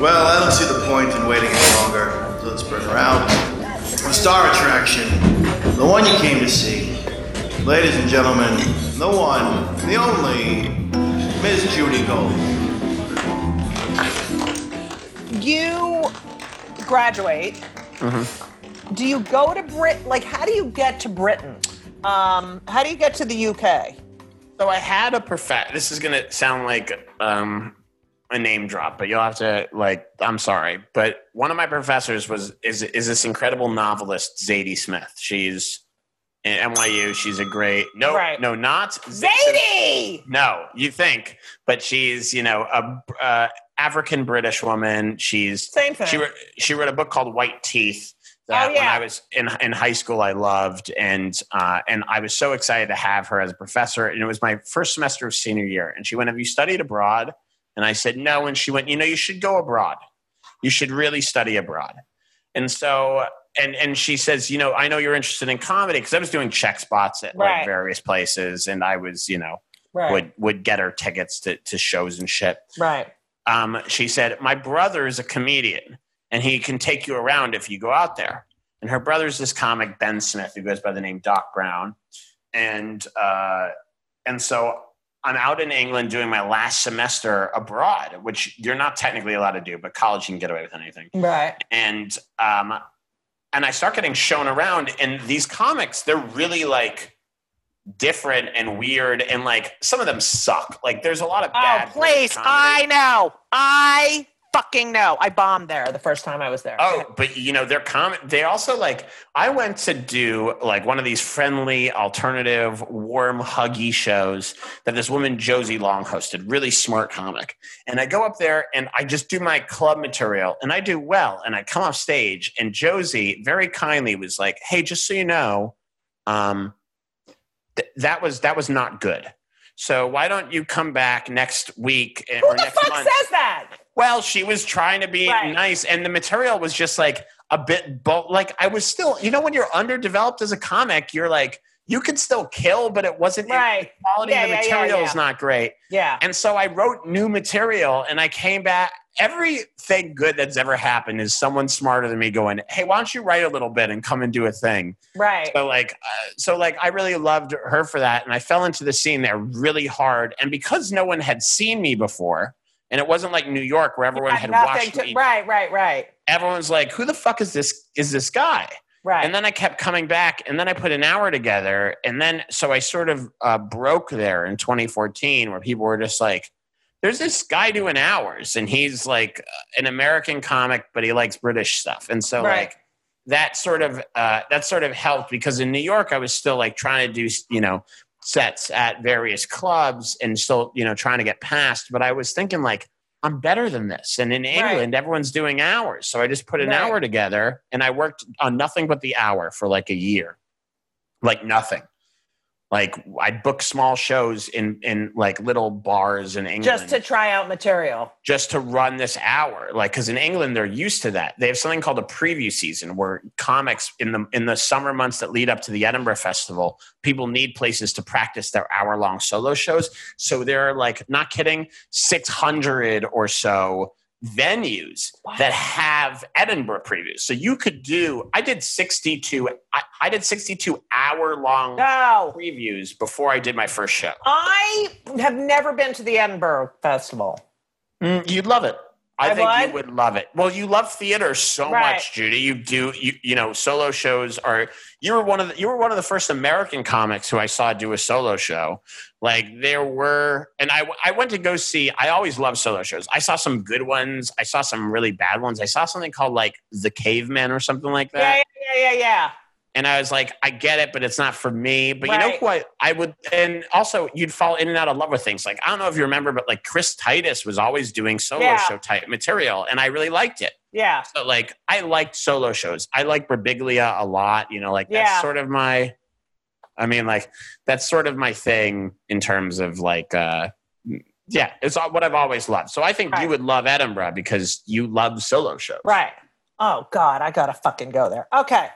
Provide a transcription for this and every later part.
Well, I don't see the point in waiting any longer. So let's bring her out. The star attraction, the one you came to see. Ladies and gentlemen, the one, the only, Miss Judy Gold. You graduate. Do you go to Brit? Like, how do you get to Britain? Um, how do you get to the UK? So I had a perfect. This is gonna sound like um, a name drop, but you'll have to like. I'm sorry, but one of my professors was is is this incredible novelist Zadie Smith. She's in NYU. She's a great no Right. no not Zadie! No, you think, but she's you know a uh, African British woman. She's Same thing. She she wrote a book called White Teeth that Oh, yeah. when I was in in high school I loved, and uh, and I was so excited to have her as a professor. And it was my first semester of senior year, and she went, "Have you studied abroad?" And I said, "No." And she went, "You know, you should go abroad. You should really study abroad." And so. And, and she says, you know, I know you're interested in comedy because I was doing check spots at like various places, and I was, you know, Right. would would get her tickets to, to shows and shit. Right. Um, she said, My brother is a comedian and he can take you around if you go out there. And her brother's this comic, Ben Smith, who goes by the name Doc Brown. And uh, and so I'm out in England doing my last semester abroad, which you're not technically allowed to do, but college you can get away with anything Right. and um, and I start getting shown around, and these comics they're really like different and weird, and like some of them suck. Like there's a lot of Oh, bad. please. comedy. I know. I fucking know. I bombed there the first time I was there. Oh, but you know, they're common. They also like. I went to do like one of these friendly, alternative, warm, huggy shows that this woman Josie Long hosted. Really smart comic. And I go up there and I just do my club material, and I do well. And I come off stage, and Josie very kindly was like, "Hey, just so you know, um, th- that was that was not good." So why don't you come back next week Who or the next fuck month? says that? Well, she was trying to be Right. nice, and the material was just like a bit, bo- like I was still, you know, when you're underdeveloped as a comic, you're like, you could still kill, but it wasn't, Right. the quality Yeah, of the yeah, material yeah. is not great. Yeah. And so I wrote new material and I came back. Everything good that's ever happened is someone smarter than me going, Hey, why don't you write a little bit and come and do a thing? Right. So like, uh, so like, I really loved her for that, and I fell into the scene there really hard. And because no one had seen me before, and it wasn't like New York where everyone had watched to- me, Right. Right. Right. everyone's like, "Who the fuck is this? Is this guy?" Right. And then I kept coming back, and then I put an hour together, and then so I sort of uh, broke there in 2014, where people were just like, "There's this guy doing hours, and he's like an American comic, but he likes British stuff," and so Right. like that sort of uh, that sort of helped because in New York I was still like trying to do you know sets at various clubs and still you know trying to get past, but I was thinking like. I'm better than this. And in England, everyone's doing hours. So I just put an Right. hour together and I worked on nothing but the hour for like a year. Like nothing. Like I'd book small shows in in like little bars in England Just to try out material. just to run this hour. Like because in england they're used to that. They have something called a preview season where comics in the in the summer months that lead up to the edinburgh festival people need places to practice their hour long solo shows. So there are like not kidding 600 or so venues that have edinburgh previews so you could do i did 62 i, I did 62 hour long No. previews before i did my first show I have never been to the Edinburgh Festival. Mm, you'd love it. I, I think would? you would love it. Well, you love theater so Right. much, Judy. You do. You you know, solo shows are. You were one of the. You were one of the first American comics who I saw do a solo show. Like there were, and I I went to go see. I always love solo shows. I saw some good ones. I saw some really bad ones. I saw something called like The Caveman or something like that. Yeah, yeah, yeah, yeah. And I was like, I get it, but it's not for me. But you know Right. who I, I would, and also you'd fall in and out of love with things. Like, I don't know if you remember, but like Chris Titus was always doing solo Yeah. show type material, and I really liked it. Yeah. So, like, I liked solo shows. I like Birbiglia a lot. You know, like that's Yeah. sort of my, I mean, like, that's sort of my thing in terms of like, uh, yeah, it's what I've always loved. So I think you would love Edinburgh because you love solo shows. Right. Oh God, I gotta fucking go there. Okay.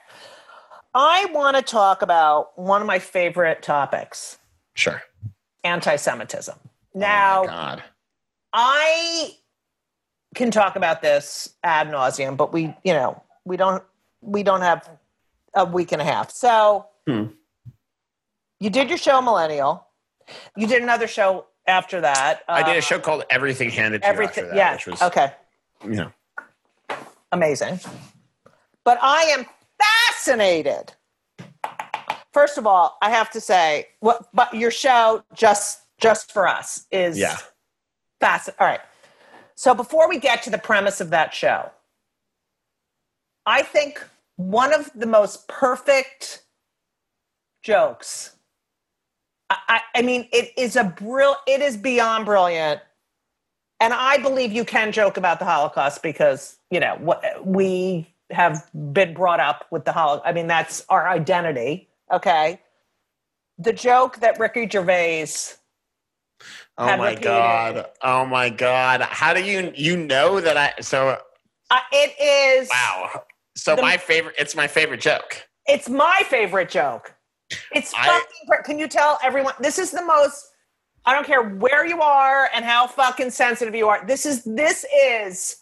I want to talk about one of my favorite topics. Sure. anti-Semitism. Oh Now, my God. I can talk about this ad nauseum, but we, you know, we don't we don't have a week and a half. So Hmm. you did your show Millennial. You did another show after that. I did uh, a show called Everything Handed to Everything. That, yeah. which was, okay. you know, Amazing. But I am fascinated. First of all, I have to say, what but your show just just for us is yeah. Fascinating. All right. So before we get to the premise of that show, I think one of the most perfect jokes. I, I, I mean, it is a brill. It is beyond brilliant, and I believe you can joke about the Holocaust because you know what we have been brought up with the Holocaust. I mean, that's our identity. Okay. The joke that Ricky Gervais Oh my repeated. God. Oh my God. How do you, you know that I, so, Uh, it is. wow. So The- my favorite, it's my favorite joke. It's my favorite joke. It's I- fucking. Can you tell everyone? This is the most. I don't care where you are and how fucking sensitive you are. This is this is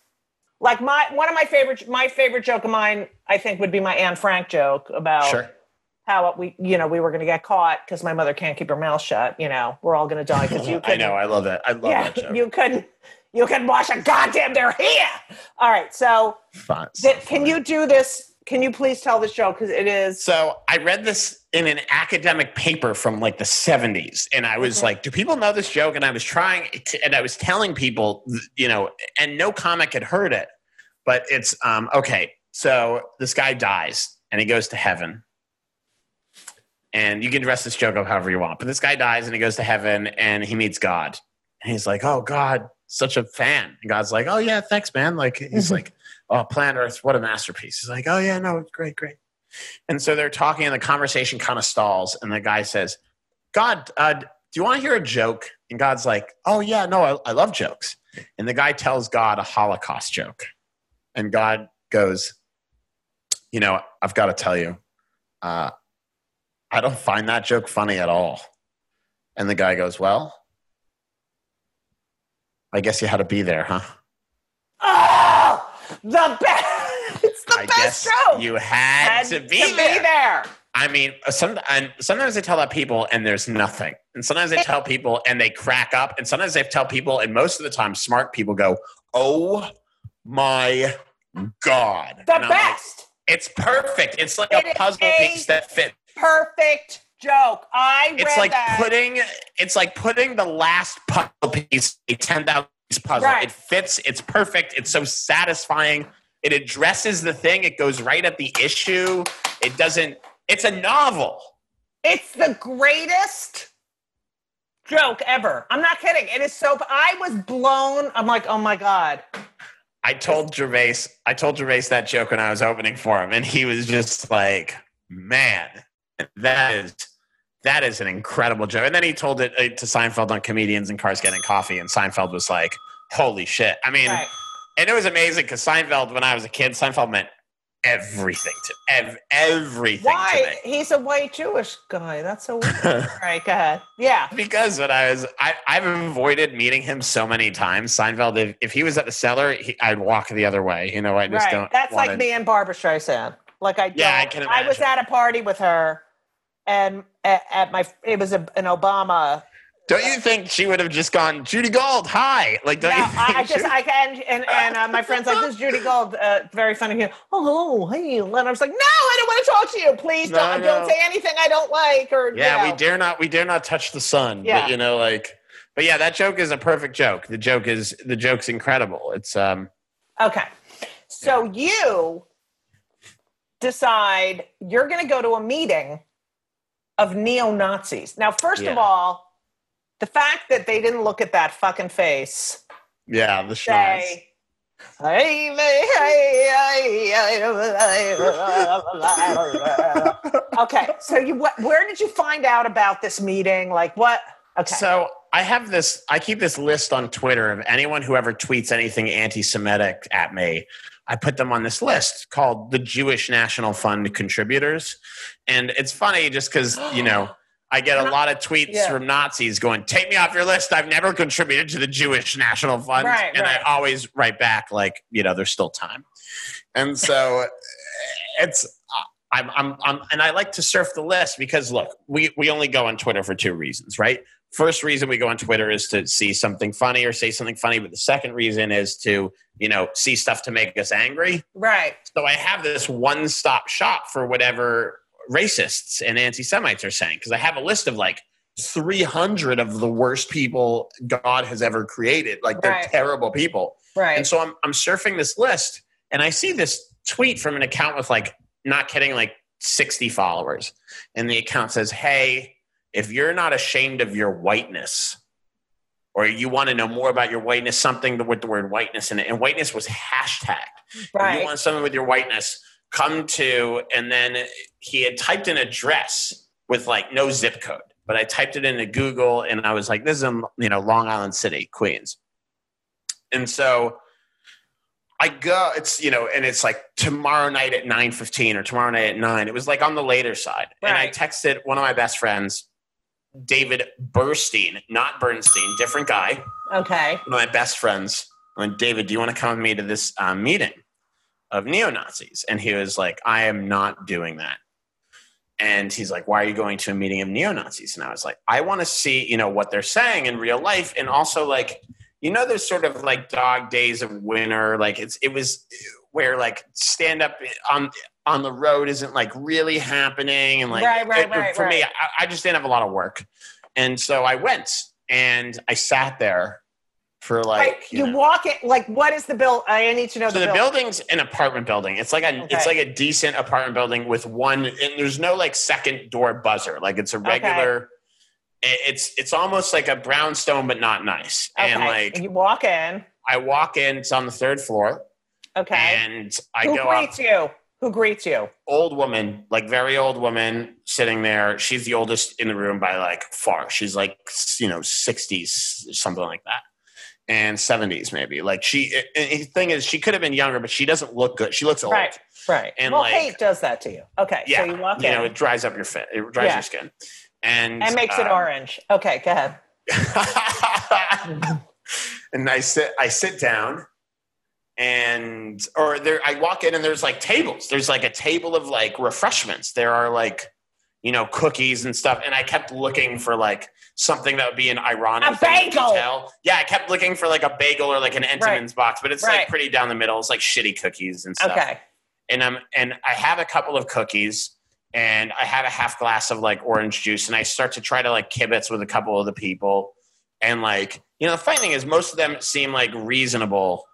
like my one of my favorite my favorite joke of mine. I think would be my Anne Frank joke about Sure. how we you know we were going to get caught because my mother can't keep her mouth shut. You know we're all going to die because you. I know. I love that. I love Yeah, that joke. you couldn't. You couldn't wash a goddamn. They're here. All right, so Fun. So th- can you do this? Can you please tell this joke because it is. So I read this in an academic paper from like the 70s, and I was Okay. like, "Do people know this joke?" And I was trying, to, and I was telling people, you know, and no comic had heard it. But it's um, okay. So this guy dies, and he goes to heaven, and you can dress this joke up however you want. But this guy dies, and he goes to heaven, and he meets God, and he's like, "Oh God, such a fan." And God's like, "Oh yeah, thanks, man." Like he's like, "Oh, Planet Earth, what a masterpiece." He's like, "Oh yeah, no, great, great." And so they're talking, and the conversation kind of stalls. And the guy says, God, uh, do you want to hear a joke? And God's like, Oh, yeah, no, I, I love jokes. And the guy tells God a Holocaust joke. And God goes, You know, I've got to tell you, uh, I don't find that joke funny at all. And the guy goes, Well, I guess you had to be there, huh? Oh, the best! I best guess you had, to, be, there. there. I mean, some and sometimes I tell that people and there's nothing, and sometimes I tell people and they crack up, and sometimes I tell people, and most of the time, smart people go, "Oh my god!" The And I'm like, best, it's perfect. It's like It a puzzle a- piece that fits. perfect joke. I read It's like that. putting it's like putting the last puzzle piece, a ten thousand piece puzzle. Right. It fits. It's perfect. It's so satisfying. It addresses the thing. It goes right at the issue. It doesn't. It's a novel. it's the greatest joke ever. I'm not kidding. It is so. I was blown. I'm like, oh my god. I told Gervais, I told Gervais that joke when I was opening for him, and he was just like, "Man, that is that is an incredible joke." And then he told it uh, to Seinfeld on Comedians in Cars Getting Coffee, and Seinfeld was like, "Holy shit!" I mean, Right. And it was amazing because Seinfeld, when I was a kid, Seinfeld meant everything to ev- everything Why? He's a white Jewish guy. That's so weird. All right, go ahead. Yeah. because when I was, I, I've avoided meeting him so many times. Seinfeld, if, if he was at the cellar, he, I'd walk the other way. You know, I just right. don't. That's wanna- like me and Barbra Streisand. Like I, Yeah, I can I was at a party with her, and at, at my it was a, an Obama. Don't you think she would have just gone, Judy Gold, hi? Like, don't Yeah, you think I, I just I can and and uh, my friend's like this is Judy Gold, uh, very funny. Oh, hello, hey, and I was like, no, I don't want to talk to you. Please No, don't no. don't say anything I don't like or yeah, you we dare not, we dare not touch the sun. Yeah. But, you know, like, but yeah, that joke is a perfect joke. The joke is, the joke's incredible. It's, um, Okay. So you decide you're going to go to a meeting of neo Nazis. Now, first of all, the fact that they didn't look at that fucking face yeah, the shrines. say, "Hey, hey, hey, hey." okay, so you what, where did you find out about this meeting? Like what? Okay. So I have this, I keep this list on Twitter of anyone who ever tweets anything anti Semitic at me. I put them on this list called the Jewish National Fund contributors. And it's funny just because, you know, I get a lot of tweets Yeah. from Nazis going, "Take me off your list. I've never contributed to the Jewish National Fund," Right, and right. I always write back like, you know, there's still time. And so it's uh, I'm, I'm I'm and I like to surf the list because look, we we only go on Twitter for two reasons, right? First reason we go on Twitter is to see something funny or say something funny, but the second reason is to you know see stuff to make us angry. Right. So I have this one stop shop for whatever racists and anti Semites are saying because I have a list of like 300 of the worst people God has ever created. Like they're Right. terrible people. Right. And so I'm, I'm surfing this list and I see this tweet from an account with like, not kidding, like 60 followers. And the account says, Hey, if you're not ashamed of your whiteness, or you want to know more about your whiteness, something with the word whiteness in it, and whiteness was hashtagged. If you want something with your whiteness, come to, and then he had typed an address with like no zip code, but I typed it into Google and I was like, this is in, you know, Long Island City, Queens. And so I go, it's, you know, and it's like tomorrow night at 9.15 or tomorrow night at 9. It was like on the later side. And I texted one of my best friends, David Burstein, not Bernstein, different guy okay. one of my best friends I went, David, do you want to come with me to this um, meeting of neo Nazis? And he was like, I am not doing that. And he's like, Why are you going to a meeting of neo Nazis? And I was like, I want to see, you know, what they're saying in real life. And also, like, you know, there's sort of like dog days of winter. Like, it's, it was where like stand up on, on the road isn't like really happening. And like, Right, right, it- right, for me. I, I just didn't have a lot of work. And so I went and I sat there for like Right. You, you know- walk it like what is the bill? I need to know so the, the building's an apartment building. It's like a Okay. it's like a decent apartment building with one and there's no like second door buzzer. Like it's a regular it- it's it's almost like a brownstone but not nice. Okay. And like and you walk in. I walk in, it's on the third floor, Okay. and I Who go up greets you? Who greets you? old woman, like very old woman sitting there. She's the oldest in the room by like far. She's like, you know, 60s, something like that. And 70s maybe. Like she, the thing is, she could have been younger, but she doesn't look good. She looks old. Right. Right. And, well, like- hate does that to you. Okay. Yeah. So you walk you in know, it dries up your fit. It dries Yeah. your skin. And, and makes it um, orange. Okay. Go ahead. and I sit, I sit down and, or there, I walk in and there's like tables. There's like a table of like refreshments. There are like, you know, cookies and stuff. And I kept looking for like something that would be an ironic A thing to bagel! tell. Yeah, I kept looking for like a bagel or like an Entenmann's box, but it's Right. like pretty down the middle. It's like shitty cookies and stuff Okay. and I'm and I have a couple of cookies and I have a half glass of like orange juice and I start to try to like kibitz with a couple of the people and like you know the funny thing is most of them seem like reasonable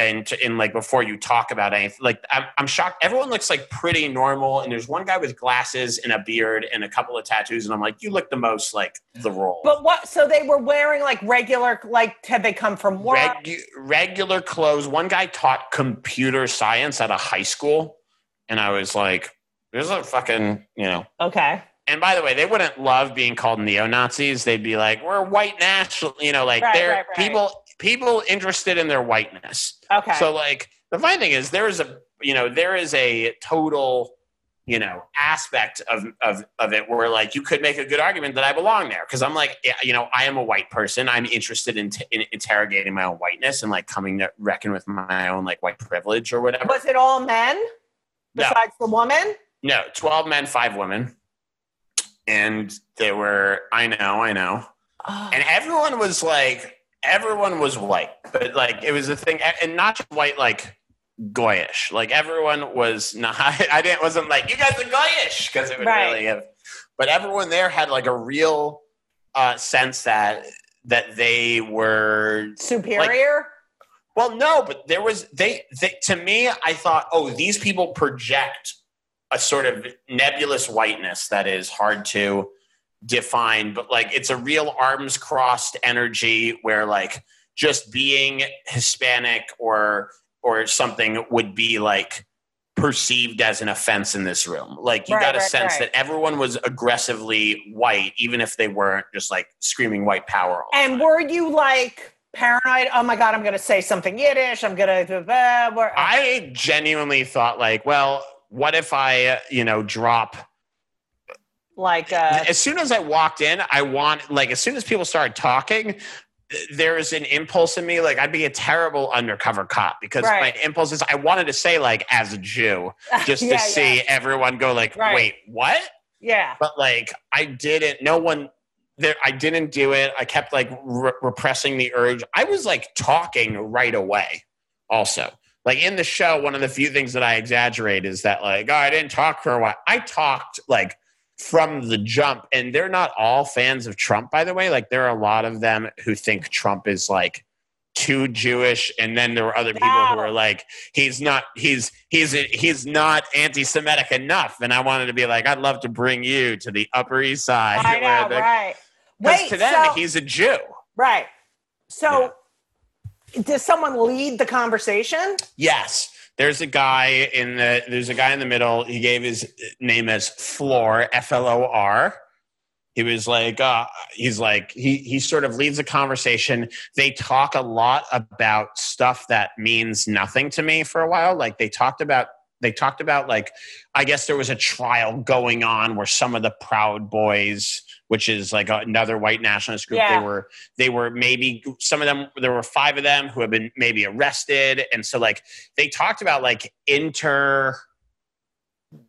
and to, and like before you talk about anything like I'm, I'm shocked everyone looks like pretty normal and there's one guy with glasses and a beard and a couple of tattoos and I'm like you look the most like the role But what? So they were wearing like regular, like had they come from work? Regu- regular clothes. One guy taught computer science at a high school, and I was like, "There's a fucking you know." okay. And by the way, they wouldn't love being called neo Nazis. They'd be like, "We're white national," you know, like Right, they're right, right. people people interested in their whiteness. Okay. So like the funny thing is, there is a you know there is a total you know aspect of of of it where like you could make a good argument that I belong there because I'm like you know I am a white person. I'm interested in, t- in interrogating my own whiteness and like coming to reckon with my own like white privilege or whatever. was it all men No. besides the woman? No, 12 men, five women. And they were, I know, I know. Oh, And everyone was like, everyone was white, but like it was a thing, and not just white, like goyish. Like everyone was not, I didn't, wasn't like, you guys are goyish, because it would Right. really have, but everyone there had like a real uh, sense that, that they were superior. well, no, but there was they, they to me. I thought, oh, these people project a sort of nebulous whiteness that is hard to define, but like it's a real arms crossed energy where like just being Hispanic or or something would be like perceived as an offense in this room. Like you Right, got a right, sense right. that everyone was aggressively white, even if they weren't just like screaming white power. all and were you like paranoid? Oh my god, I'm going to say something Yiddish. I'm going to. I genuinely thought like, well, what if I, you know, drop Like, uh, as soon as I walked in, I want like as soon as people started talking, there is an impulse in me like I'd be a terrible undercover cop because Right. my impulse is I wanted to say like as a Jew just Yeah, to see yeah. everyone go like Right. wait what yeah, but like I didn't no one there I didn't do it I kept like re- repressing the urge I was like talking right away also like in the show one of the few things that I exaggerate is that like oh I didn't talk for a while I talked like from the jump and they're not all fans of Trump by the way like there are a lot of them who think Trump is like too Jewish and then there were other people who were like he's not he's he's he's not anti-semitic enough and I wanted to be like I'd love to bring you to the upper east side I know, the- right? Wait, to them so, he's a Jew right. So, does someone lead the conversation? Yes. There's a guy in the there's a guy in the middle. He gave his name as Floor, F L O R. He was like, uh, he's like, he he sort of leads the conversation. They talk a lot about stuff that means nothing to me for a while. Like they talked about they talked about like I guess there was a trial going on where some of the Proud Boys, which is like another white nationalist group, Yeah. they were they were maybe some of them there were five of them who have been maybe arrested. And so like they talked about like inter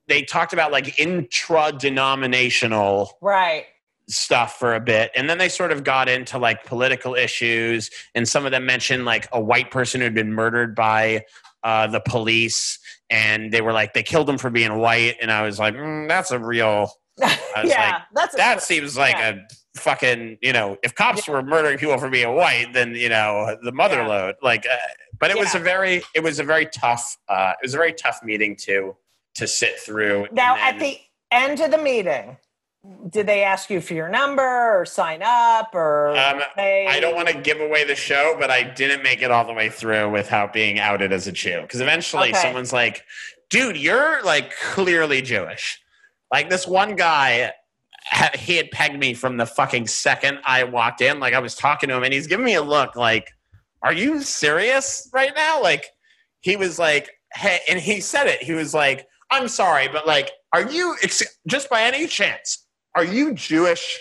they talked about like intra denominational Right. stuff for a bit. And then they sort of got into like political issues. And some of them mentioned like a white person who had been murdered by uh, the police. And they were like they killed him for being white. And i was like mm, that's a real yeah, like, that's a, that seems like Yeah. a fucking you know if cops were murdering people for being white then you know the mother Yeah. load like uh, but it was a very it was a very tough uh it was a very tough meeting to to sit through Now, then- at the end of the meeting, did they ask you for your number or sign up or? Um, I don't want to give away the show, but I didn't make it all the way through without being outed as a Jew. Because eventually Okay. someone's like, dude, you're like clearly Jewish. Like this one guy, he had pegged me from the fucking second I walked in. Like I was talking to him and he's giving me a look like, are you serious right now? Like he was like, hey, and he said it. He was like, I'm sorry, but like, are you, just by any chance, are you Jewish?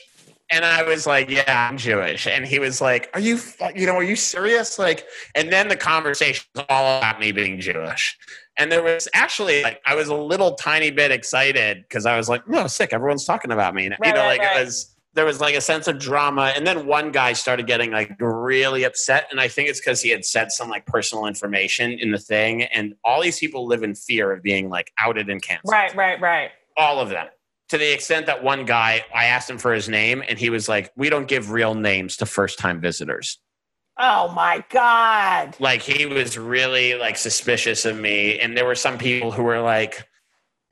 And I was like, yeah, I'm Jewish. And he was like, are you, you know, are you serious? Like, and then the conversation was all about me being Jewish. And there was actually like, I was a little tiny bit excited because I was like, no, sick. Everyone's talking about me. And, you Right, know, right, like right. it was, there was like a sense of drama. And then one guy started getting like really upset. And I think it's because he had said some like personal information in the thing. And all these people live in fear of being like outed and canceled Right, right, right. all of them to the extent that one guy i asked him for his name and he was like we don't give real names to first time visitors Oh my God. like he was really like suspicious of me and there were some people who were like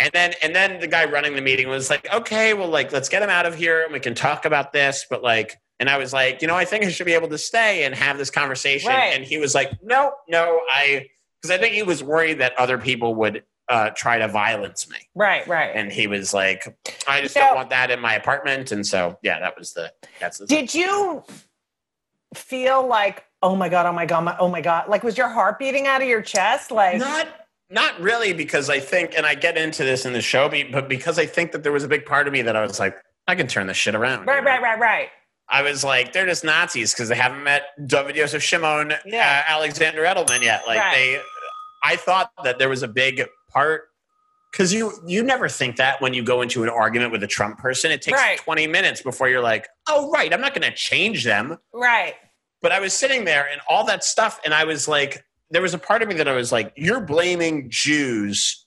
and then and then the guy running the meeting was like okay well like let's get him out of here and we can talk about this but like and i was like you know i think i should be able to stay and have this conversation Right. and he was like no no i because i think he was worried that other people would uh, try to violence me Right, right. and he was like, "I just So- don't want that in my apartment." And so, yeah, that was the that's the Did you feel like, oh my God, oh my God, my, oh my God? Like, was your heart beating out of your chest? Like, not not really because I think, and I get into this in the show, but because I think that there was a big part of me that I was like, I can turn this shit around. right, you know? right, right, right. I was like, they're just Nazis because they haven't met David Joseph Shimon, Yeah. uh, Alexander Edelman yet. Like Right. they, I thought that there was a big part because you you never think that when you go into an argument with a Trump person, it takes Right. twenty minutes before you're like, oh right, I'm not going to change them. Right. But I was sitting there and all that stuff, and I was like, there was a part of me that I was like, you're blaming Jews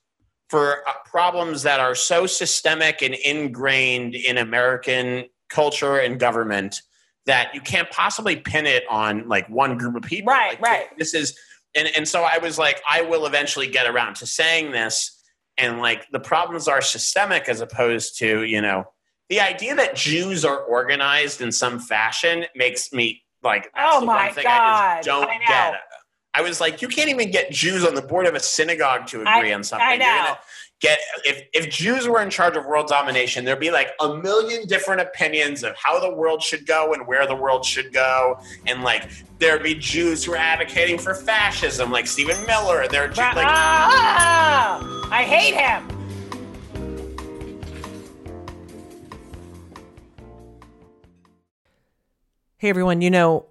for uh, problems that are so systemic and ingrained in American culture and government that you can't possibly pin it on like one group of people. Right, Like, right. This is, and, and so I was like, I will eventually get around to saying this. And like the problems are systemic as opposed to, you know, the idea that Jews are organized in some fashion makes me like, that's Oh my thing I just God, don't I know. get. I was like, you can't even get Jews on the board of a synagogue to agree I, on something. I know. Get if if Jews were in charge of world domination, there'd be like a million different opinions of how the world should go and where the world should go, and like there'd be Jews who are advocating for fascism, like Stephen Miller. There, like I hate him. Hey everyone, you know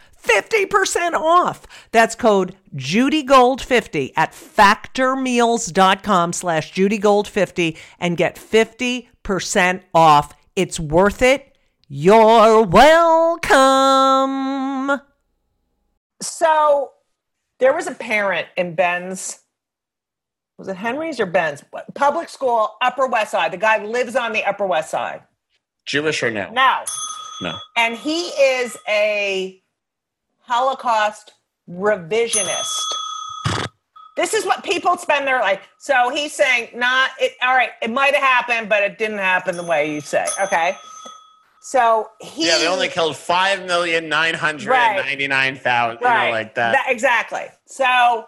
50% off. That's code JudyGold50 at factormeals.com slash JudyGold50 and get 50% off. It's worth it. You're welcome. So there was a parent in Ben's, was it Henry's or Ben's? Public school, Upper West Side. The guy lives on the Upper West Side. Jewish or no? No. No. And he is a Holocaust revisionist. This is what people spend their life. So he's saying, not it. All right, it might have happened, but it didn't happen the way you say. Okay. So he. Yeah, they only killed five million nine hundred ninety nine thousand. Right. You know, like that. that. Exactly. So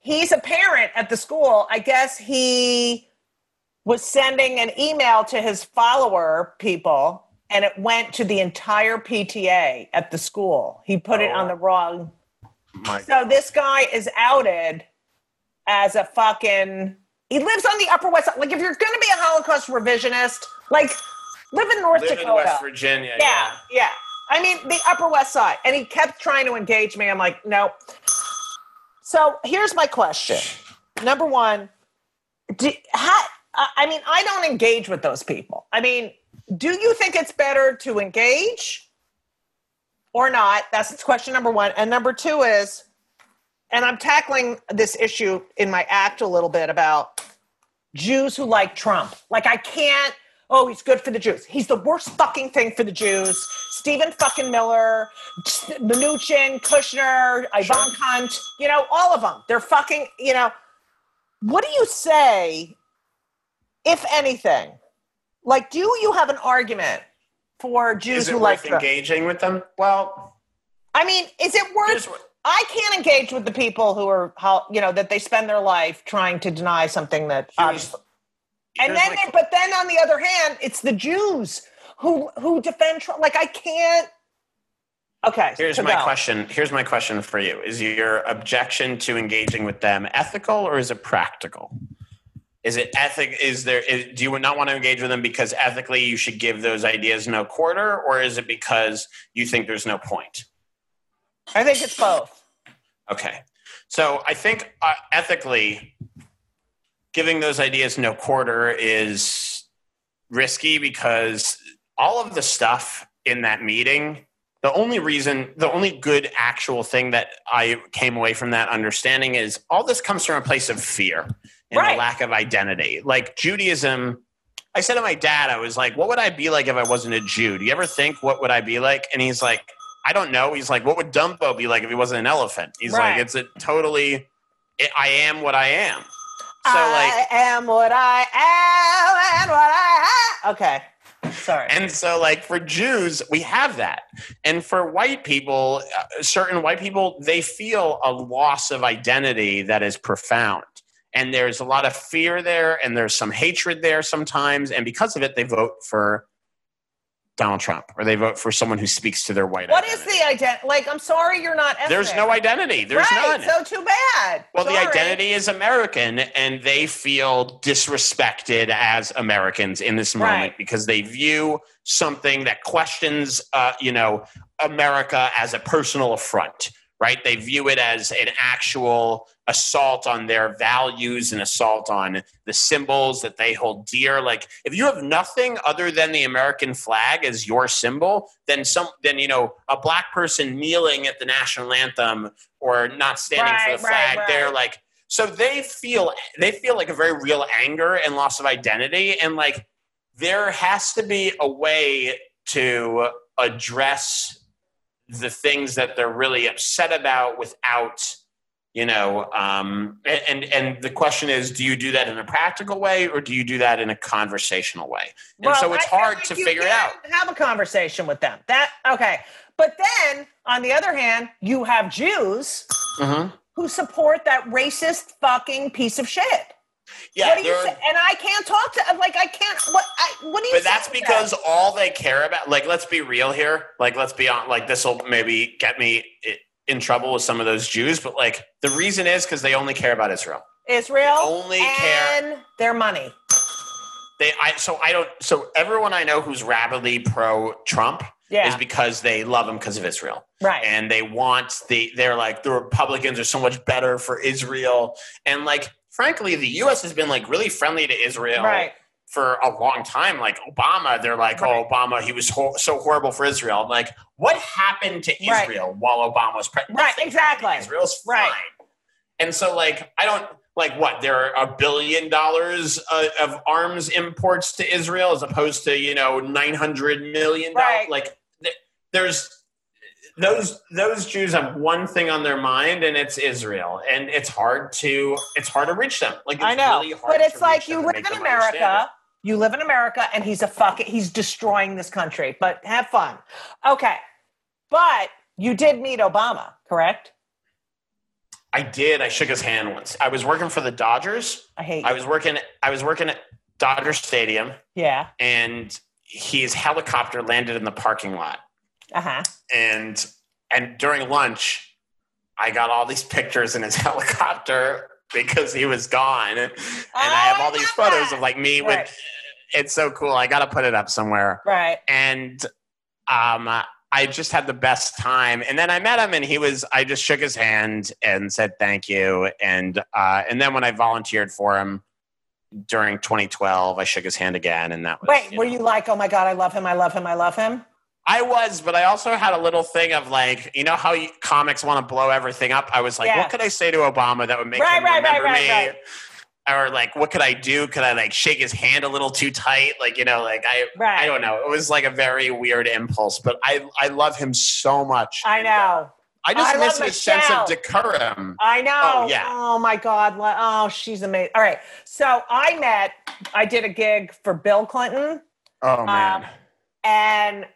he's a parent at the school. I guess he was sending an email to his follower people and it went to the entire PTA at the school. He put oh. it on the wrong. My so this guy is outed as a fucking. He lives on the Upper West Side. Like, if you're going to be a Holocaust revisionist, like, live in North live Dakota, in West Virginia. Yeah, yeah, yeah. I mean, the Upper West Side, and he kept trying to engage me. I'm like, no. So here's my question. Number one, do, how, I mean, I don't engage with those people. I mean, do you think it's better to engage or not? That's question number one. And number two is, and I'm tackling this issue in my act a little bit about Jews who like Trump. Like, I can't, oh, he's good for the Jews. He's the worst fucking thing for the Jews. Stephen fucking Miller, Mnuchin, Kushner, Ivan sure. Hunt, you know, all of them. They're fucking, you know. What do you say, if anything, like, do you have an argument for Jews is it who worth like engaging with them? Well, I mean, is it worth? I can't engage with the people who are, how you know, that they spend their life trying to deny something that. Here's, and then, like, but then on the other hand, it's the Jews who who defend Trump. Like, I can't. Okay. Here's my go. question. Here's my question for you: Is your objection to engaging with them ethical or is it practical? Is it ethic? Is there? Is, do you not want to engage with them because ethically you should give those ideas no quarter, or is it because you think there's no point? I think it's both. Okay, so I think uh, ethically, giving those ideas no quarter is risky because all of the stuff in that meeting, the only reason, the only good actual thing that I came away from that understanding is all this comes from a place of fear and Right. a lack of identity. Like Judaism, I said to my dad, I was like, what would I be like if I wasn't a Jew? Do you ever think what would I be like? And he's like, I don't know. He's like, what would Dumbo be like if he wasn't an elephant? He's Right. like, it's a totally, I I am what I am. So I like, am what I am and what I am. Okay. Sorry. And so, like for Jews, we have that, and for white people, uh, certain white people, they feel a loss of identity that is profound, and there's a lot of fear there, and there's some hatred there sometimes, and because of it, they vote for Donald Trump or they vote for someone who speaks to their white. what is identity. the identity? Like, I'm sorry you're not ethnic. There's no identity. There's right, none. So too bad. Well, the identity is American, and they feel disrespected as Americans in this moment Right. because they view something that questions, uh, you know, America as a personal affront. Right? They view it as an actual assault on their values, and assault on the symbols that they hold dear. Like, if you have nothing other than the American flag as your symbol, then some, then you know, a black person kneeling at the national anthem or not standing for Right, the right, flag, right. they're like so they feel they feel like a very real anger and loss of identity and like there has to be a way to address the things that they're really upset about without you know um, and and the question is do you do that in a practical way or do you do that in a conversational way and Well, so it's I hard like to figure it out Have a conversation with them. That okay. But then, on the other hand, you have Jews Mhm. who support that racist fucking piece of shit. yeah what do you say? And I can't talk to like I can't. What? I, what do you? Say? But that's because that? all they care about like let's be real here like let's be on like this will maybe get me in trouble with some of those jews but like the reason is because they only care about israel Israel only and care- their money. they i so i don't so everyone i know who's rabidly pro trump Yeah. is because they love him because of israel Right. and they want the they're like the republicans are so much better for israel and like frankly the us has been like really friendly to israel right. For a long time. Like Obama, they're like, Right. oh, Obama, he was ho- so horrible for Israel. I'm like, what happened to Right. Israel while Obama was president? Right, exactly. Israel's fine. And so, like, I don't like what there are a billion dollars uh, of arms imports to Israel as opposed to you know nine hundred million. dollars. Right. Like, th- there's those those Jews have one thing on their mind, and it's Israel, and it's hard to it's hard to reach them. Like, it's I know. really hard but it's like you live in. America. You live in America, and he's a fucking. He's destroying this country. But have fun. Okay. But you did meet Obama, correct? I did. I shook his hand once. I was working for the Dodgers. I hate. I was working. I was working at Dodger Stadium, yeah. and his helicopter landed in the parking lot. Uh huh. And and during lunch, I got all these pictures in his helicopter because he was gone, and I have all Oh, I these photos that. of like me Right. with. It's so cool. I got to put it up somewhere. Right. and um, I just had the best time. And then I met him, and he was. I just shook his hand and said thank you. And uh, and then when I volunteered for him during 2012, I shook his hand again, and that was. Wait. you were know. you like, oh my god, I love him, I love him, I love him? I was, but I also had a little thing of like, you know how you, comics want to blow everything up. I was like, Yeah. what could I say to Obama that would make Right, him right, remember right, me? right. Or like, what could I do? Could I like shake his hand a little too tight? Like, you know, like I. I don't know. It was like a very weird impulse, but I, I love him so much. I uh, know. I just I miss his sense of decorum. I know. Oh, yeah. Oh my God. Oh, she's amazing. All right. So I met, I did a gig for Bill Clinton. Oh man. Um, And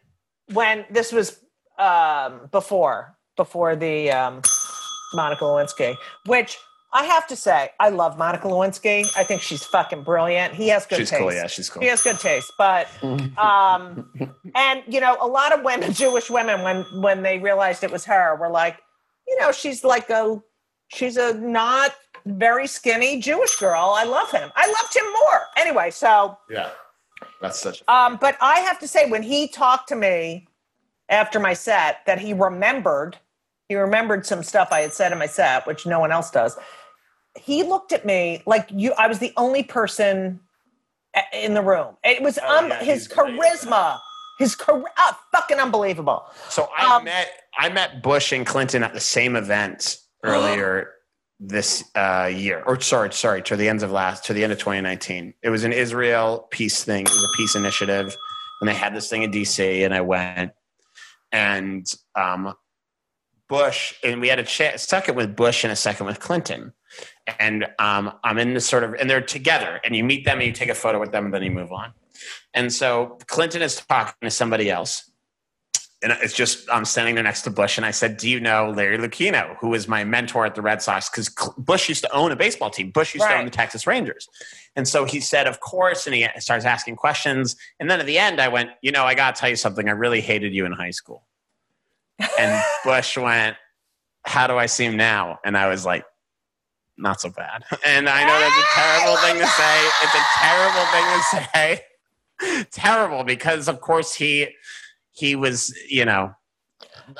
when this was um, before, before the um, Monica Lewinsky, which I have to say, I love Monica Lewinsky. I think she's fucking brilliant. He has good she's taste. cool. Yeah, she's cool. He has good taste, but um, and you know, a lot of women, Jewish women, when when they realized it was her, were like, you know, she's like a, she's a not very skinny Jewish girl. I love him. I loved him more. Anyway, so Yeah. That's such. A, um, but I have to say, when he talked to me after my set, that he remembered, he remembered some stuff I had said in my set, which no one else does. He looked at me like you. I was the only person in the room. It was Oh, um, yeah, his he's great at charisma His career, oh, fucking unbelievable. So I Um, met I met Bush and Clinton at the same event earlier this uh, year, or sorry, sorry, to the end of last to the end of 2019. It was an Israel peace thing. It was a peace initiative, and they had this thing in DC, and I went, and um, Bush, and we had a ch- second with Bush and a second with Clinton. And um, I'm in this sort of, and they're together, and you meet them and you take a photo with them, and then you move on. And so Clinton is talking to somebody else, and it's just I'm standing there next to Bush, and I said, "Do you know Larry Lucchino, who was my mentor at the Red Sox? Because Bush used to own a baseball team. Bush used to own the Texas Rangers." And so he said, "Of course," and he starts asking questions. And then at the end, I went, "You know, I got to tell you something. I really hated you in high school." And Bush went, "How do I seem now?" And I was like, "Not so bad." And I know that's a terrible thing to say. It's a terrible thing to say. terrible because, of course, he he was, you know,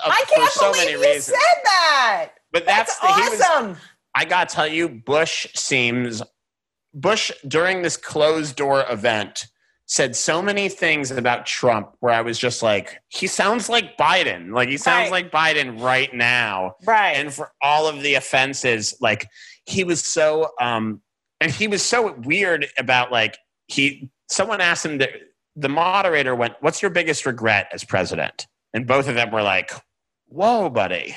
I for can't for so believe many you reasons. said that. But That's, that's, the, he was. awesome. I got to tell you, Bush seems Bush during this closed door event said so many things about Trump where I was just like, he sounds like Biden. Like he sounds Right. like Biden right now. right. And for all of the offenses, like he was so um and he was so weird about like he someone asked him to, the moderator went, What's your biggest regret as president? And both of them were like, Whoa, buddy.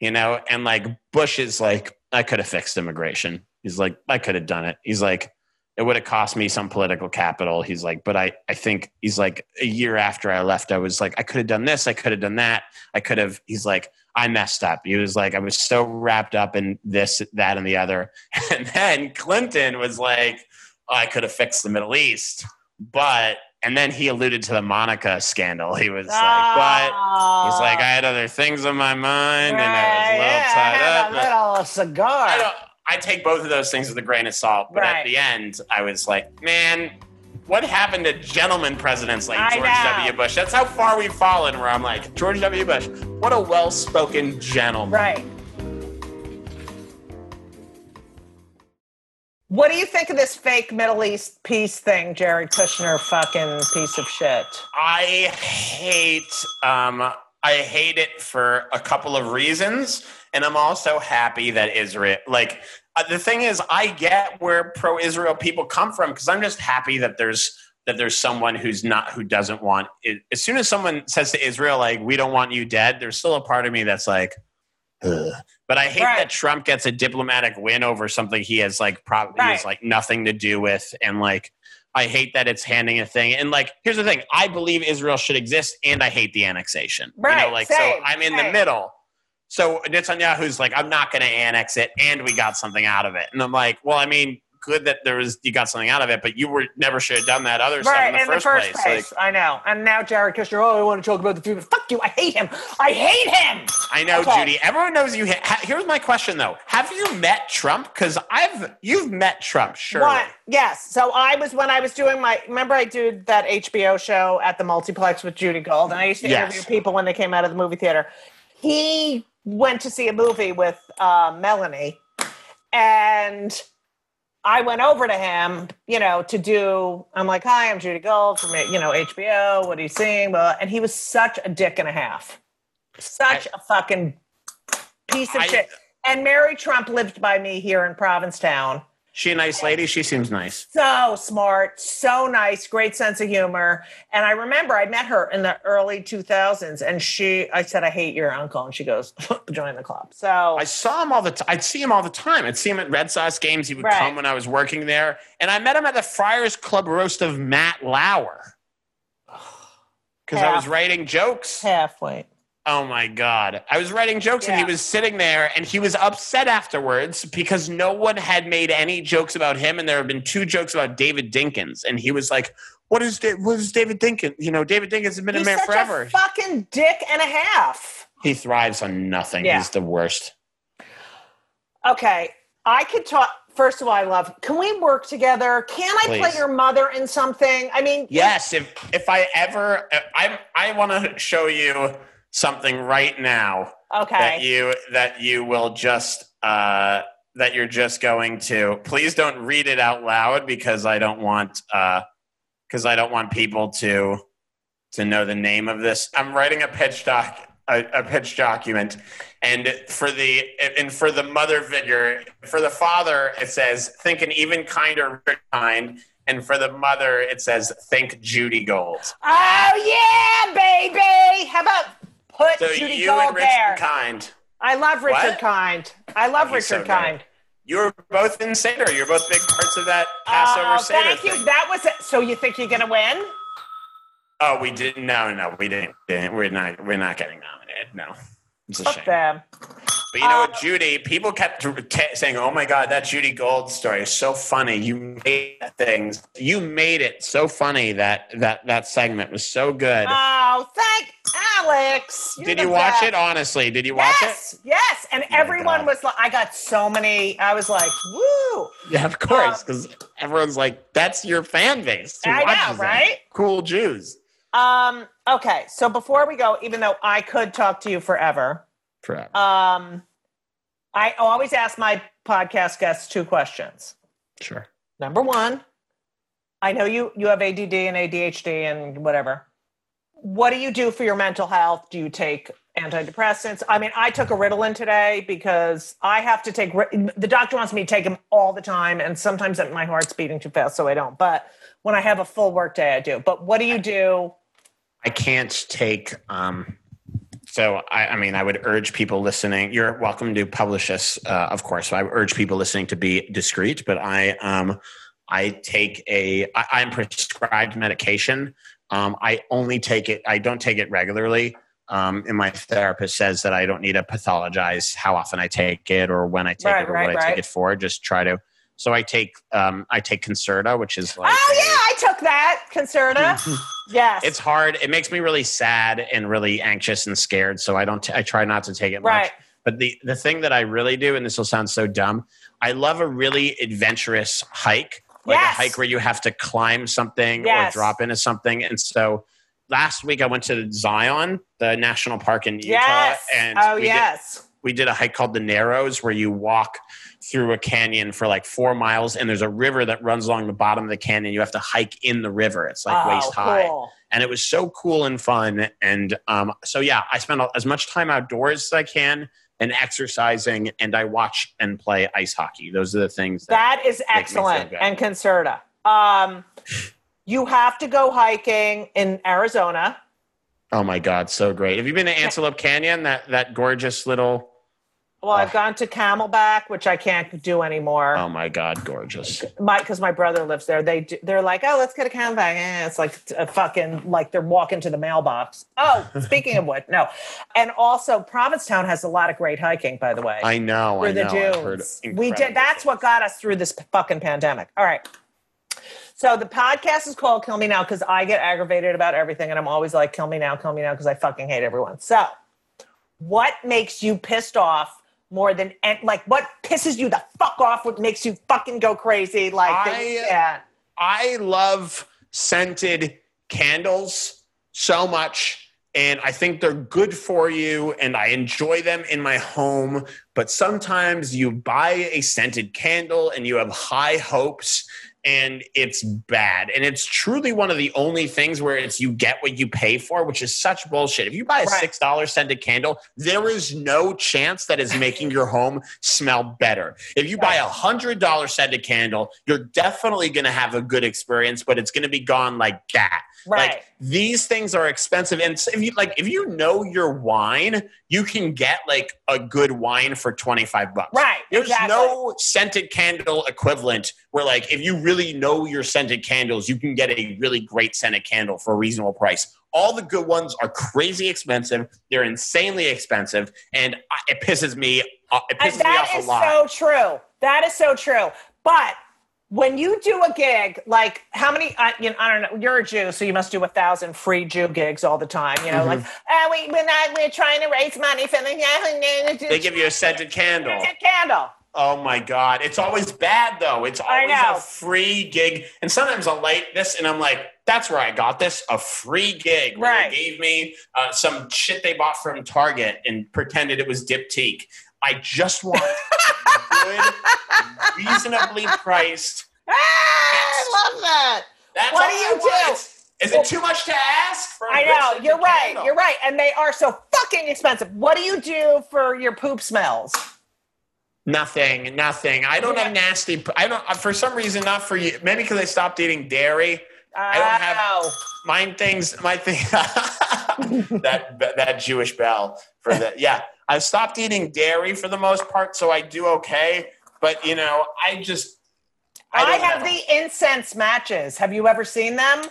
You know, and like Bush is like, I could have fixed immigration. He's like, I could have done it. He's like, it would have cost me some political capital. He's like, but I, I think he's like a year after I left, I was like, I could have done this, I could have done that. I could have, he's like, I messed up. He was like, I was so wrapped up in this, that, and the other. And then Clinton was like, oh, I could have fixed the Middle East. But, and then he alluded to the Monica scandal. He was like, but he's like, ah. I had other things on my mind and I was a little yeah, tied I had up. a little cigar. I don't. I take both of those things with a grain of salt, but Right. at the end, I was like, man, what happened to gentlemen presidents like I George know. W. Bush? That's how far we've fallen. Where I'm like, George W. Bush, what a well-spoken gentleman. Right. What do you think of this fake Middle East peace thing, Jared Kushner fucking piece of shit? I hate. Um, I hate it for a couple of reasons, and I'm also happy that Israel. Like uh, the thing is, I get where pro-Israel people come from because I'm just happy that there's that there's someone who's not who doesn't want. It. As soon as someone says to Israel, like, "We don't want you dead," there's still a part of me that's like. Ugh. But I hate Right. that Trump gets a diplomatic win over something he has like probably he has like nothing to do with, and like I hate that it's handing a thing. And like, here's the thing: I believe Israel should exist, and I hate the annexation. you know, Right, like same, so I'm in the middle. So Netanyahu's like, I'm not going to annex it, and we got something out of it. And I'm like, well, I mean, good that there was you got something out of it, but you were never should have done that other stuff Right, in the, first, place. Like, I know. And now Jared Kushner, oh, I want to talk about the future. Fuck you. I hate him. I hate him. I know, Okay. Judy. Everyone knows you. Ha- here's my question, though: Have you met Trump? Because I've you've met Trump, sure. Yes. So I was when I was doing my remember I did that HBO show at the multiplex with Judy Gold, and I used to Yes. interview people when they came out of the movie theater. He went to see a movie with uh, Melania, and I went over to him, you know, to do. I'm like, "Hi, I'm Judy Gold from you know HBO. What are you seeing?" And he was such a dick and a half, such a fucking piece of I- shit. And Mary Trump lived by me here in Provincetown She a nice lady. She seems nice. so smart, so nice, great sense of humor. And I remember I met her in the early 2000s, and she, I said, I hate your uncle. And she goes, join the club. So, I saw him all the time. I'd see him all the time. I'd see him at Red Sox games. He would Right. come when I was working there, and I met him at the Friars Club roast of Matt Lauer because I was writing jokes. halfway. Oh my god! I was writing jokes, and he was sitting there, and he was upset afterwards because no one had made any jokes about him, and there have been two jokes about David Dinkins, and he was like. What is Da- what is David Dinkins? You know, David Dinkins has been He's a man forever. a fucking dick and a half. he thrives on nothing. Yeah. He's the worst. Okay. I could talk. First of all, I love. Can we work together? Can I play your mother in something? I mean, Yes, if if I ever, I I want to show you something right now Okay. that you that you will just uh, that you're just going to. Please don't read it out loud because I don't want because I don't want people to to know the name of this. I'm writing a pitch doc, a, a pitch document, and for the and for the mother figure, for the father, it says think an even kinder kind, and for the mother, it says think Judy Gold. Oh yeah, baby. How about put So Judy you Gold and Richard there? Kind. I love Richard What? Kind. I love Richard so good. Kind. You're both in Seder. You're both big parts of that Passover Oh, Seder thank thing. you. That was it. So you think you're gonna win? Oh, we didn't. No, no, we didn't. didn't. We're not. We're not getting nominated. No, it's a Fuck shame. them. But you know Uh, what, Judy? People kept saying, "Oh my God, that Judy Gold story is so funny. You made things. You made it so funny that that that segment was so good." Oh, thank Alex. You're Did you watch best. it? Honestly, did you watch it? Yes, yes. And my everyone God. was like, I got so many. I was like, woo. Yeah, of course, because everyone's like, "That's your fan base." I know, them. right? Cool Jews. Um, okay. So before we go, even though I could talk to you forever, Forever. um, I always ask my podcast guests two questions. sure. Number one, I know you you have ADD and ADHD and whatever. What do you do for your mental health? Do you take antidepressants? I mean, I took a Ritalin today because I have to take. The doctor wants me to take them all the time, and sometimes my heart's beating too fast, so I don't. But when I have a full work day, I do. But what do you do? I can't take. Um, so I, I mean, I would urge people listening. You're welcome to publish this, uh, of course. So I urge people listening to be discreet. But I, um, I take a. I, I'm prescribed medication. Um, I only take it. I don't take it regularly. Um, and my therapist says that I don't need to pathologize how often I take it or when I take Right, it or right, what I take it for. Just try to. So I take. Um, I take Concerta, which is like. oh a- yeah, I took that Concerta. yes, it's hard. It makes me really sad and really anxious and scared. So I don't. T- I try not to take it much. right. But the the thing that I really do, and this will sound so dumb, I love a really adventurous hike, like Yes. a hike where you have to climb something Yes. or drop into something. And so last week I went to Zion, the national park in Utah, Yes. and oh we did yes. we did a hike called the Narrows where you walk through a canyon for like four miles and there's a river that runs along the bottom of the canyon. You have to hike in the river. It's like oh, waist high. cool. And it was so cool and fun. And um, so, yeah, I spend as much time outdoors as I can and exercising and I watch and play ice hockey. Those are the things that, That is excellent. And Concerta. Um, you have to go hiking in Arizona. oh my God, so great. Have you been to Antelope Canyon? That, that gorgeous little, Well, I've Oh. gone to Camelback, which I can't do anymore. oh my God, gorgeous. my because my brother lives there. They do, they're like, oh, let's get a Camelback. Eh, it's like a fucking like they're walking to the mailbox. Oh, speaking of what, no, and also Provincetown has a lot of great hiking, by the way. I know, I know. I've heard dunes. We did. That's what got us through this fucking pandemic. All right. So the podcast is called "Kill Me Now" because I get aggravated about everything, and I'm always like, "Kill me now, kill me now," because I fucking hate everyone. So, what makes you pissed off more than and like what pisses you the fuck off? What makes you fucking go crazy? Like, I- can't- I love scented candles so much. And I think they're good for you, and I enjoy them in my home. But sometimes you buy a scented candle and you have high hopes, and it's bad. And it's truly one of the only things where it's you get what you pay for, which is such bullshit. If you buy a six dollar scented candle, there is no chance that is making your home smell better. If you buy a hundred dollar scented candle, you're definitely going to have a good experience, but it's going to be gone like that. right? Like these things are expensive, and if you like, if you know your wine, you can get like a good wine for twenty five bucks. right. There's exactly. no scented candle equivalent where, like, if you really know your scented candles, you can get a really great scented candle for a reasonable price. All the good ones are crazy expensive. They're insanely expensive, and it pisses me. uh, It And pisses me that off a is lot. so true. That is so true. But when you do a gig, like how many? Uh, you know, I don't know. You're a Jew, so you must do a thousand free Jew gigs all the time. You know, like uh, we we're not we're trying to raise money for the. they give you a scented candle. Scented candle. Oh my god, it's always bad though. It's always a free gig, and sometimes I'll light this, and I'm like, "That's where I got this, a free gig." Right. They gave me uh, some shit they bought from Target and pretended it was Diptyque. I just want good, reasonably priced. Ah, I love that. That's What do you want. do? It's, Is it too much to ask? For a I know. You're right. candle? You're right. And they are so fucking expensive. What do you do for your poop smells? Nothing, nothing. I don't have nasty. I don't. uh, For some reason, not for you. Maybe because I stopped eating dairy. I don't have mine. Things. My thing. that that Jewish bell for the yeah. I've stopped eating dairy for the most part, so I do okay. But you know, I just. I, don't have know. the incense matches. Have you ever seen them?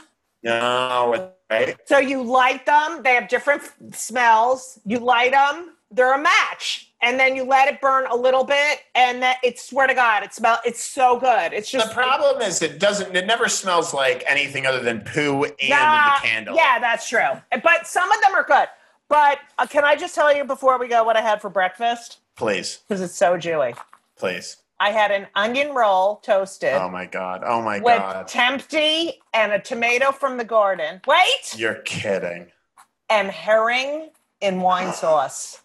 no right. So you light them. They have different f- smells. You light them. They're a match, and then you let it burn a little bit, and that it. Swear to God, it smell. It's so good. It's just The problem is it doesn't. It never smells like anything other than poo and Nah, the candle. Yeah, that's true. But some of them are good. But uh, can I just tell you before we go what I had for breakfast? Please, Because it's so Jewy. please. I had an onion roll toasted Oh my god. Oh my with god. tempeh and a tomato from the garden. Wait, You're kidding. and herring in wine sauce.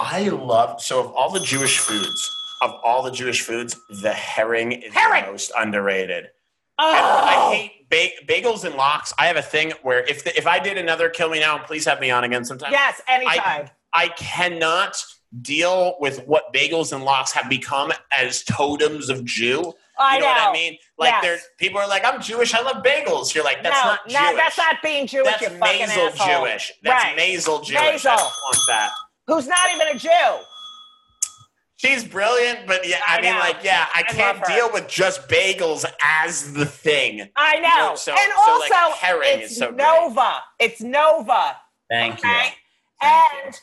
I love so of all the Jewish foods, of all the Jewish foods, the herring is Herring! the most underrated. Oh, And I hate ba- bagels and lox. I have a thing where if the, if I did another kill me now, and please have me on again sometime. yes, anytime. I cannot deal with what bagels and lox have become as totems of Jew. I, you know, know. what I mean? Like Yes. there people are like, I'm Jewish, I love bagels. You're like, that's no, not Jewish. no, that's not being Jewish. That's you fucking nasal. Jewish. That's Right. nasal Jewish. Nasal. I don't want that. Who's not even a Jew? She's brilliant, but yeah, I, I mean, know. like, yeah, I, I can't deal with just bagels as the thing. I know. So- and so, like, also, herring it's is so great. Nova. It's Nova. Thank Okay. Thank and you.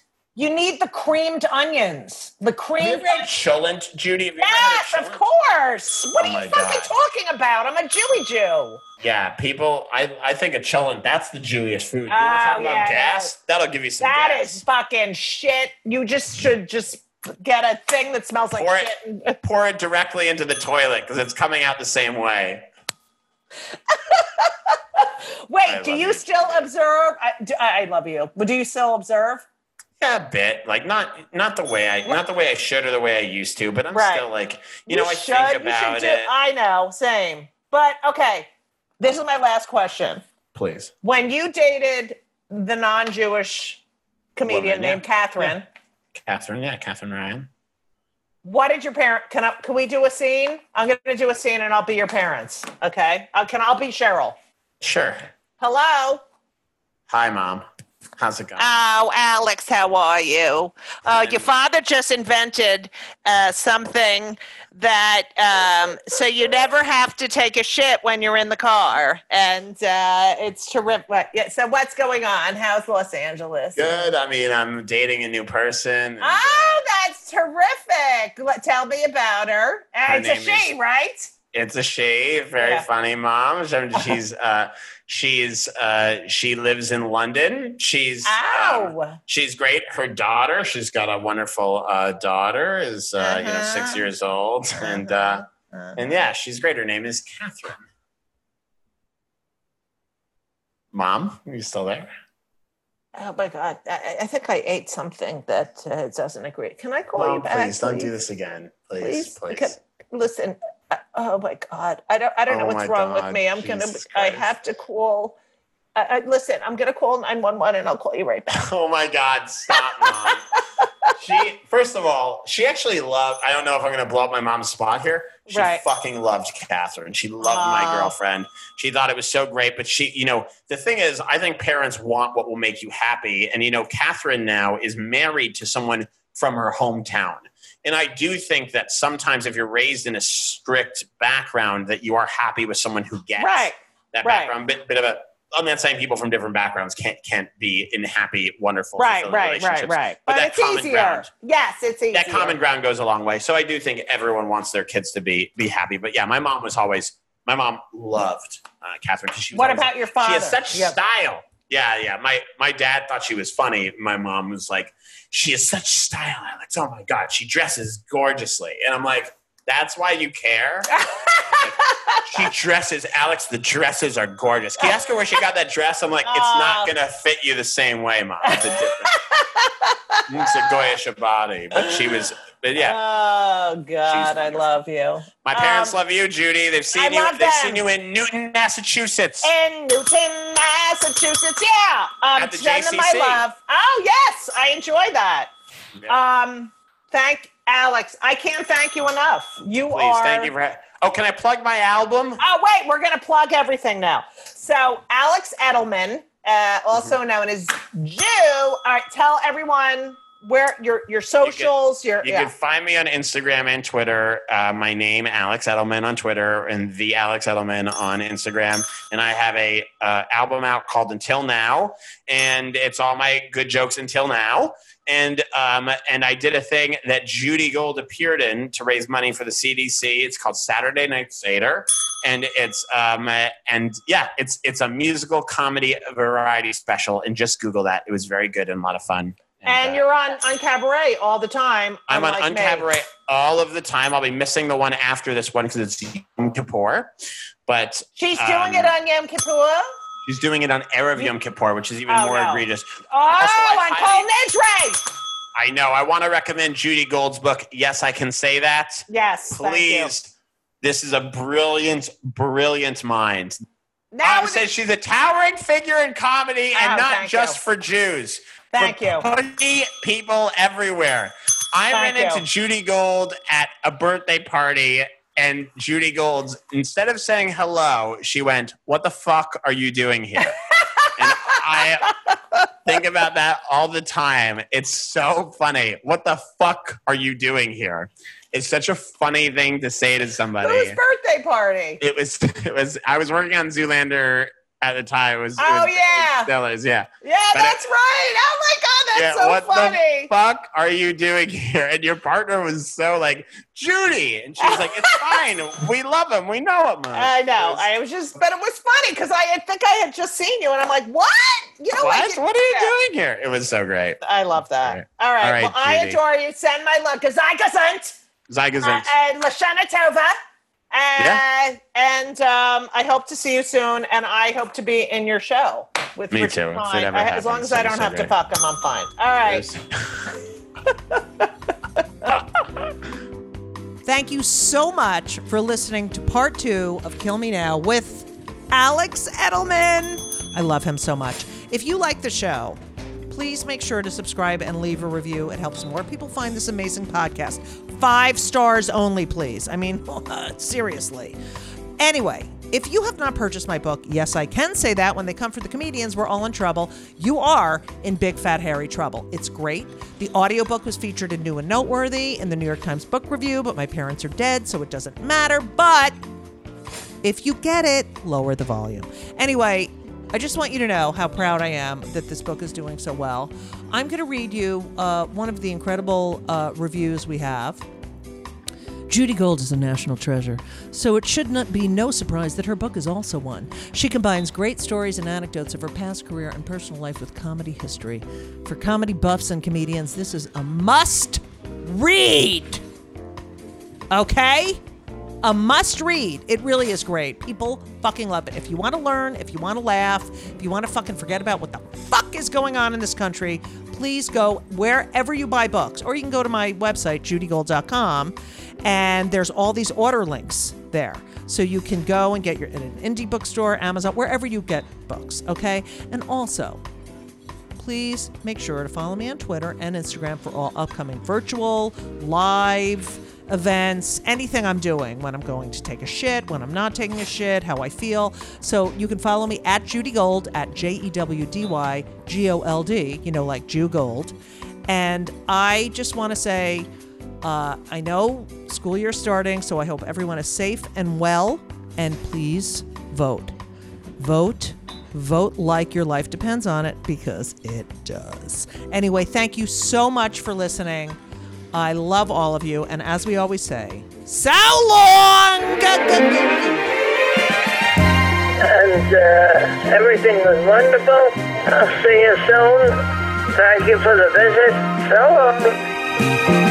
Need the creamed onions. The Have you creamed. ever had cholent, Judy? You Yes, of course. Oh what Oh are you fucking God. talking about? I'm a Jewy Jew. Yeah, people. I, I think a cholent. That's the Jewish food. You want to Oh, talk yeah, about gas? That'll give you some That gas. is fucking shit. You just should just get a thing that smells like Pour shit. it- Pour it directly into the toilet because it's coming out the same way. Wait, I do you you. still observe? I, do, I I love you, but do you still observe? Yeah, a bit. Like not not the way I not the way I should or the way I used to, but I'm Right. still like you, know I should, think you about should do- it. I know, same. But okay, this is my last question. Please. When you dated the non-Jewish comedian Woman, yeah. named Katherine, Katherine, yeah, Katherine Ryan. what did your parent? Can I? Can we do a scene? I'm going to do a scene, and I'll be your parents. Okay? Uh, can I'll be Cheryl? Sure. Hello. Hi, mom. How's it going? Oh, Alex, how are you? Uh, your father just invented uh, something that um, so you never have to take a shit when you're in the car, and uh, it's terrific. So what's going on? How's Los Angeles? Good. I mean, I'm dating a new person. and, uh, Oh, that's terrific. Tell me about her. Her it's a she, is- right? It's a she. Very Yeah. funny, mom. She's uh, she's uh, she lives in London. She's um, she's great. Her daughter, she's got a wonderful uh, daughter. Is uh, you know six Uh-huh. years old, and uh, Uh, and yeah, she's great. Her name is Katherine. Mom, are you still there? oh my God, I, I think I ate something that uh, doesn't agree. Can I call you back? please don't do this again. Please, please. Can- listen. Oh my God, I don't. I don't know Oh what's my wrong with me. I'm gonna. Jesus I have to call. I, I, listen, I'm gonna call nine one one and I'll call you right back. Oh my God! Stop, mom. she first of all, she actually loved. I don't know if I'm going to blow up my mom's spot here. She Right. fucking loved Katherine. She loved my girlfriend. She thought it was so great. But she, you know, the thing is, I think parents want what will make you happy. And you know, Katherine now is married to someone from her hometown. And I do think that sometimes if you're raised in a strict background, that you are happy with someone who gets Right. that right. background. Bit, bit of a. I'm not saying people from different backgrounds can't can't be in happy, wonderful, Right. Right. Right. Right. But But, that it's common easier. ground- Yes, it's easier. That common ground goes a long way. So I do think everyone wants their kids to be be happy. But yeah, my mom was always. My mom loved uh, Katherine she was What about your father? she has such Yeah. style. Yeah, yeah. My my dad thought she was funny. My mom was like, she has such style, Alex. Oh my god, she dresses gorgeously, and I'm like, that's why you care. she dresses, Alex. The dresses are gorgeous. Can you ask her where she got that dress? I'm like, it's not Oh. gonna fit you the same way, mom. It's a different. it's a goyish body, but she was. But yeah, Oh God, I love you. my parents Um, love you, Judy. They've seen I you. They've them. seen you in Newton, Massachusetts. in Newton, Massachusetts. Yeah, um, At the them my JCC. love. Oh yes, I enjoy that. Um, thank Alex. I can't thank you enough. You Please, are. thank you for. Oh, can I plug my album? Oh wait, we're gonna plug everything now. So Alex Edelman, uh, also Mm-hmm. known as Jew. All right, tell everyone where your your socials. your You yeah. can find me on Instagram and Twitter. Uh, my name, Alex Edelman, on Twitter, and the Alex Edelman on Instagram. And I have a uh, album out called Until Now, and it's all my good jokes until now. And um, and I did a thing that Judy Gold appeared in to raise money for the CDC. It's called Saturday Night Seder, and it's um, and yeah, it's it's a musical comedy variety special. And just Google that; it was very good and a lot of fun. And uh, you're on Uncabaret all the time. I'm on me. Uncabaret all of the time. I'll be missing the one after this one because it's Yom Kippur. But She's Um, doing it on Yom Kippur. she's doing it on Erev Yom Kippur, which is even Oh, more no. egregious. Oh, I on Kol Nidre. I know. I want to recommend Judy Gold's book. Yes, I can say that. Yes. Please. This is a brilliant, brilliant mind. Now, I say she's a towering figure in comedy and Oh, not just you. for Jews. Thank you. Putty people everywhere. I Thank ran into. Judy Gold at a birthday party, and Judy Gold's instead of saying hello, she went, "What the fuck are you doing here?" and I think about that all the time. It's so funny. What the fuck are you doing here? It's such a funny thing to say to somebody. whose birthday party? It was. It was. I was working on Zoolander at the time. It was. it Oh, was- yeah. Still. Yeah. Yeah, But that's right. Oh my God, that's Yeah, so what the fuck are you doing here? And your partner was so like, Judy. And she's like, it's fine. We love him. We know him. I know. It was- I was just, but it was funny because I had- think I had just seen you, and I'm like, what? You know what? Like, What are you doing here? It was so great. I love that. All right. All right, well, I adore you. Send my love. Gesundheit. Zygazint. Uh, and Lashana Tova. Uh, Yeah. And um, I hope to see you soon, and I hope to be in your show with Me Richard too, if it Klein. I- as long happens, as I don't so have to fuck him, I'm fine. All right. Thank you so much for listening to part two of Kill Me Now with Alex Edelman. I love him so much. If you like the show, please make sure to subscribe and leave a review. It helps more people find this amazing podcast. Five stars only, please. I mean, seriously. Anyway, if you have not purchased my book, yes, I can say that when they come for the comedians, we're all in trouble. You are in big, fat, hairy trouble. It's great. The audiobook was featured in New and Noteworthy in the New York Times Book Review, but my parents are dead, so it doesn't matter. But if you get it, lower the volume. Anyway, I just want you to know how proud I am that this book is doing so well. I'm going to read you uh, one of the incredible uh, reviews we have. Judy Gold is a national treasure, so it should not be no surprise that her book is also one. She combines great stories and anecdotes of her past career and personal life with comedy history. For comedy buffs and comedians, this is a must read. Okay? A must read. It really is great. People fucking love it. If you want to learn, if you want to laugh, if you want to fucking forget about what the fuck is going on in this country, please go wherever you buy books. Or you can go to my website, judygold.com, and there's all these order links there. So you can go and get your in an indie bookstore, Amazon, wherever you get books, okay? And also, please make sure to follow me on Twitter and Instagram for all upcoming virtual, live events, anything I'm doing when I'm going to take a shit, when I'm not taking a shit, how I feel. So you can follow me at Judy Gold at J E W D Y G O L D, you know, like Jew Gold. And I just want to say, uh, I know school year's starting, so I hope everyone is safe and well. And please vote. Vote. Vote like your life depends on it because it does. Anyway, thank you so much for listening. I love all of you. And as we always say, so long! and uh, everything was wonderful. I'll see you soon. Thank you for the visit. So long.